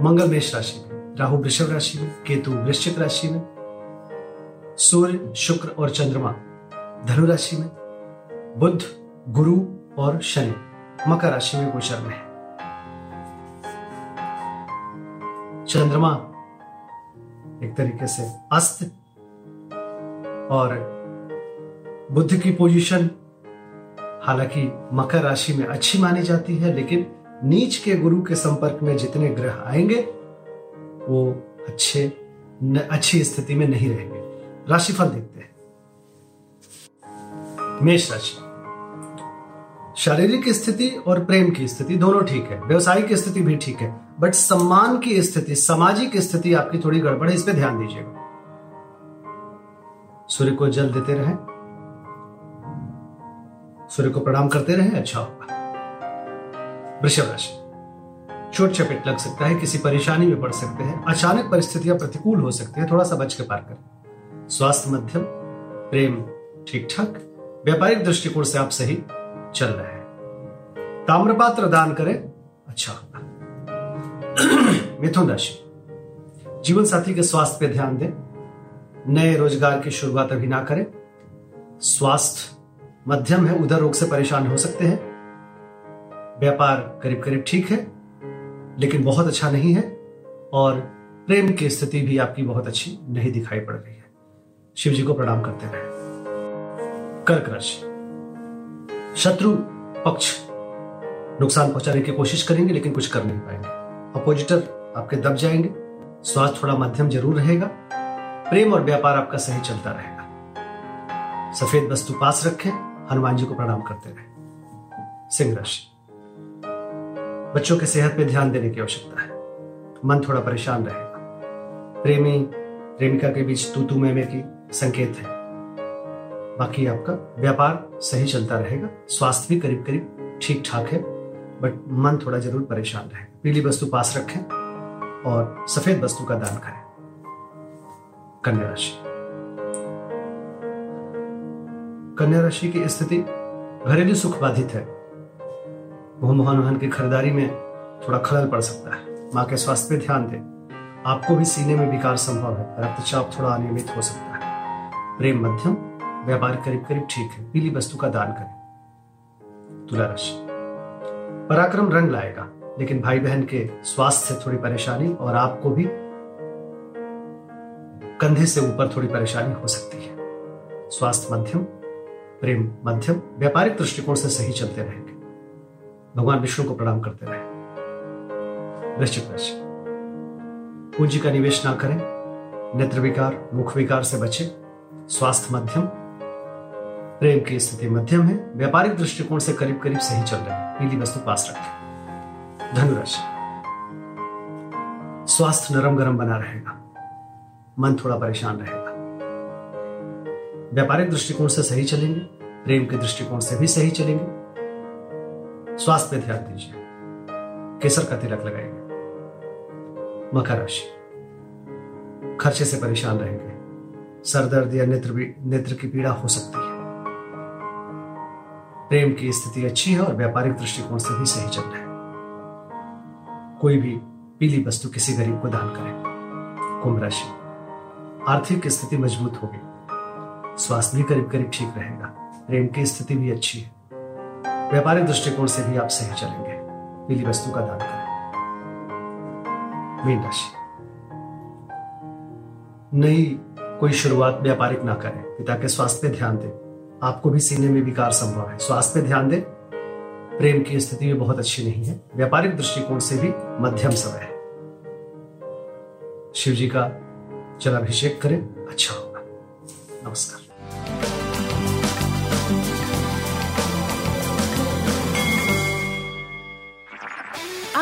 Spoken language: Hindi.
मंगल मेष राशि में, राहु वृषभ राशि में, केतु वृश्चिक राशि में, सूर्य, शुक्र और चंद्रमा धनु राशि में, बुध, गुरु और शनि मकर राशि में गोचर में है। चंद्रमा एक तरीके से अस्त और बुद्ध की पोजीशन हालाँकि मकर राशि में अच्छी मानी जाती है, लेकिन नीच के गुरु के संपर्क में जितने ग्रह आएँगे वो अच्छे न, अच्छी स्थिति में नहीं रहेंगे। राशिफल देखते हैं। मेष राशि। शारीरिक स्थिति और प्रेम की स्थिति दोनों ठीक है। व्यवसायिक स्थिति भी ठीक है। बट सम्मान की स्थिति सामाजिक स्थिति आपकी थोड़ी गड़बड़ है इस पर ध्यान दीजिएगा। सूर्य को जल देते रहें। सूर्य को प्रणाम करते रहें अच्छा होगा। वृषभ राशि। चोट चपेट लग सकता है, किसी परेशानी में पड़ सकते हैं, अचानक परिस्थितियाँ प्रतिकूल हो सकती है, थोड़ा सा बच के पार करें। स्वास्थ्य मध्यम, प्रेम ठीक ठाक व्यापारिक दृष्टिकोण से आप सही चल रहे हैं। ताम्रपात्र दान करें अच्छा। होगा मिथुन राशि। जीवन साथी के स्वास्थ्य पे ध्यान दें, नए रोज़गार की शुरुआत अभी ना करें। स्वास्थ्य मध्यम है, उधर रोग से परेशान हो सकते हैं। व्यापार करीब करीब ठीक है, लेकिन बहुत अच्छा नहीं है और प्रेम की स्थिति भी आपकी बहुत अच्छी नहीं दिखाई पड़ रही है। शिव जी को प्रणाम करते रहे। कर्क राशि शत्रु पक्ष नुकसान पहुँचाने की कोशिश करेंगे, लेकिन कुछ कर नहीं पाएँगे। अपोजिटर आपके दब जाएँगे स्वास्थ्य थोड़ा मध्यम ज़रूर रहेगा, प्रेम और व्यापार आपका सही चलता रहेगा। सफ़ेद वस्तु पास रखें, हनुमान जी को प्रणाम करते रहे। सिंह राशि बच्चों के सेहत पे ध्यान देने की आवश्यकता है। मन थोड़ा परेशान रहेगा। प्रेमी, प्रेमिका के बीच तू तू मैं की संकेत है। बाकी आपका व्यापार सही चलता रहेगा। स्वास्थ्य भी करीब करीब ठीक ठाक है, बट मन थोड़ा ज़रूर परेशान रहे पीली वस्तु पास रखें और सफ़ेद वस्तु का दान करें। कन्या राशि। कन्या राशि की स्थिति घरेलू सुख बाधित है। मोह मोहन की खरीदारी में थोड़ा खलल पड़ सकता है। माँ के स्वास्थ्य पे ध्यान दें। आपको भी सीने में विकार संभव है। रक्तचाप थोड़ा अनियमित हो सकता है। प्रेम मध्यम, व्यापार करीब करीब ठीक है। पीली वस्तु का दान करें। तुला राशि पराक्रम रंग लाएगा, लेकिन भाई बहन के स्वास्थ्य से थोड़ी परेशानी और आपको भी कंधे से ऊपर थोड़ी परेशानी हो सकती है। स्वास्थ्य मध्यम, प्रेम मध्यम, व्यापारिक दृष्टिकोण से सही चलते रहेंगे। भगवान विष्णु को प्रणाम करते रहे। वृश्चिक राशि पूंजी का निवेश ना करें। नेत्र विकार, मुख विकार से बचे। स्वास्थ्य मध्यम। प्रेम की स्थिति मध्यम है। व्यापारिक दृष्टिकोण से करीब करीब सही चल रहे पीली वस्तु पास रखें। धनुराशि। स्वास्थ्य नरम गरम बना रहेगा। मन थोड़ा परेशान रहेगा। व्यापारिक दृष्टिकोण से सही चलेंगे। प्रेम के दृष्टिकोण से भी सही चलेंगे। स्वास्थ्य पे ध्यान दीजिए। केसर का तिलक लगाएँगे। मकर राशि। खर्चे से परेशान रहेंगे। सर दर्द या नेत्र नेत्र की पीड़ा हो सकती है। प्रेम की स्थिति अच्छी है और व्यापारिक दृष्टिकोण से भी सही चल रहा है। कोई भी पीली वस्तु किसी गरीब को दान करें। कुंभ राशि। आर्थिक स्थिति मज़बूत होगी। स्वास्थ्य भी करीब करीब ठीक रहेगा। प्रेम की स्थिति भी अच्छी है। व्यापारिक दृष्टिकोण से भी आप सही चलेंगे। पीली वस्तु का दान करें। मीन राशि। नई कोई शुरुआत व्यापारिक ना करें। पिता के स्वास्थ्य पे ध्यान दें। आपको भी सीने में विकार संभव है। स्वास्थ्य पे ध्यान दें। प्रेम की स्थिति भी बहुत अच्छी नहीं है। व्यापारिक दृष्टिकोण से भी मध्यम समय है। शिव जी का जलाभिषेक करें। अच्छा होगा। नमस्कार।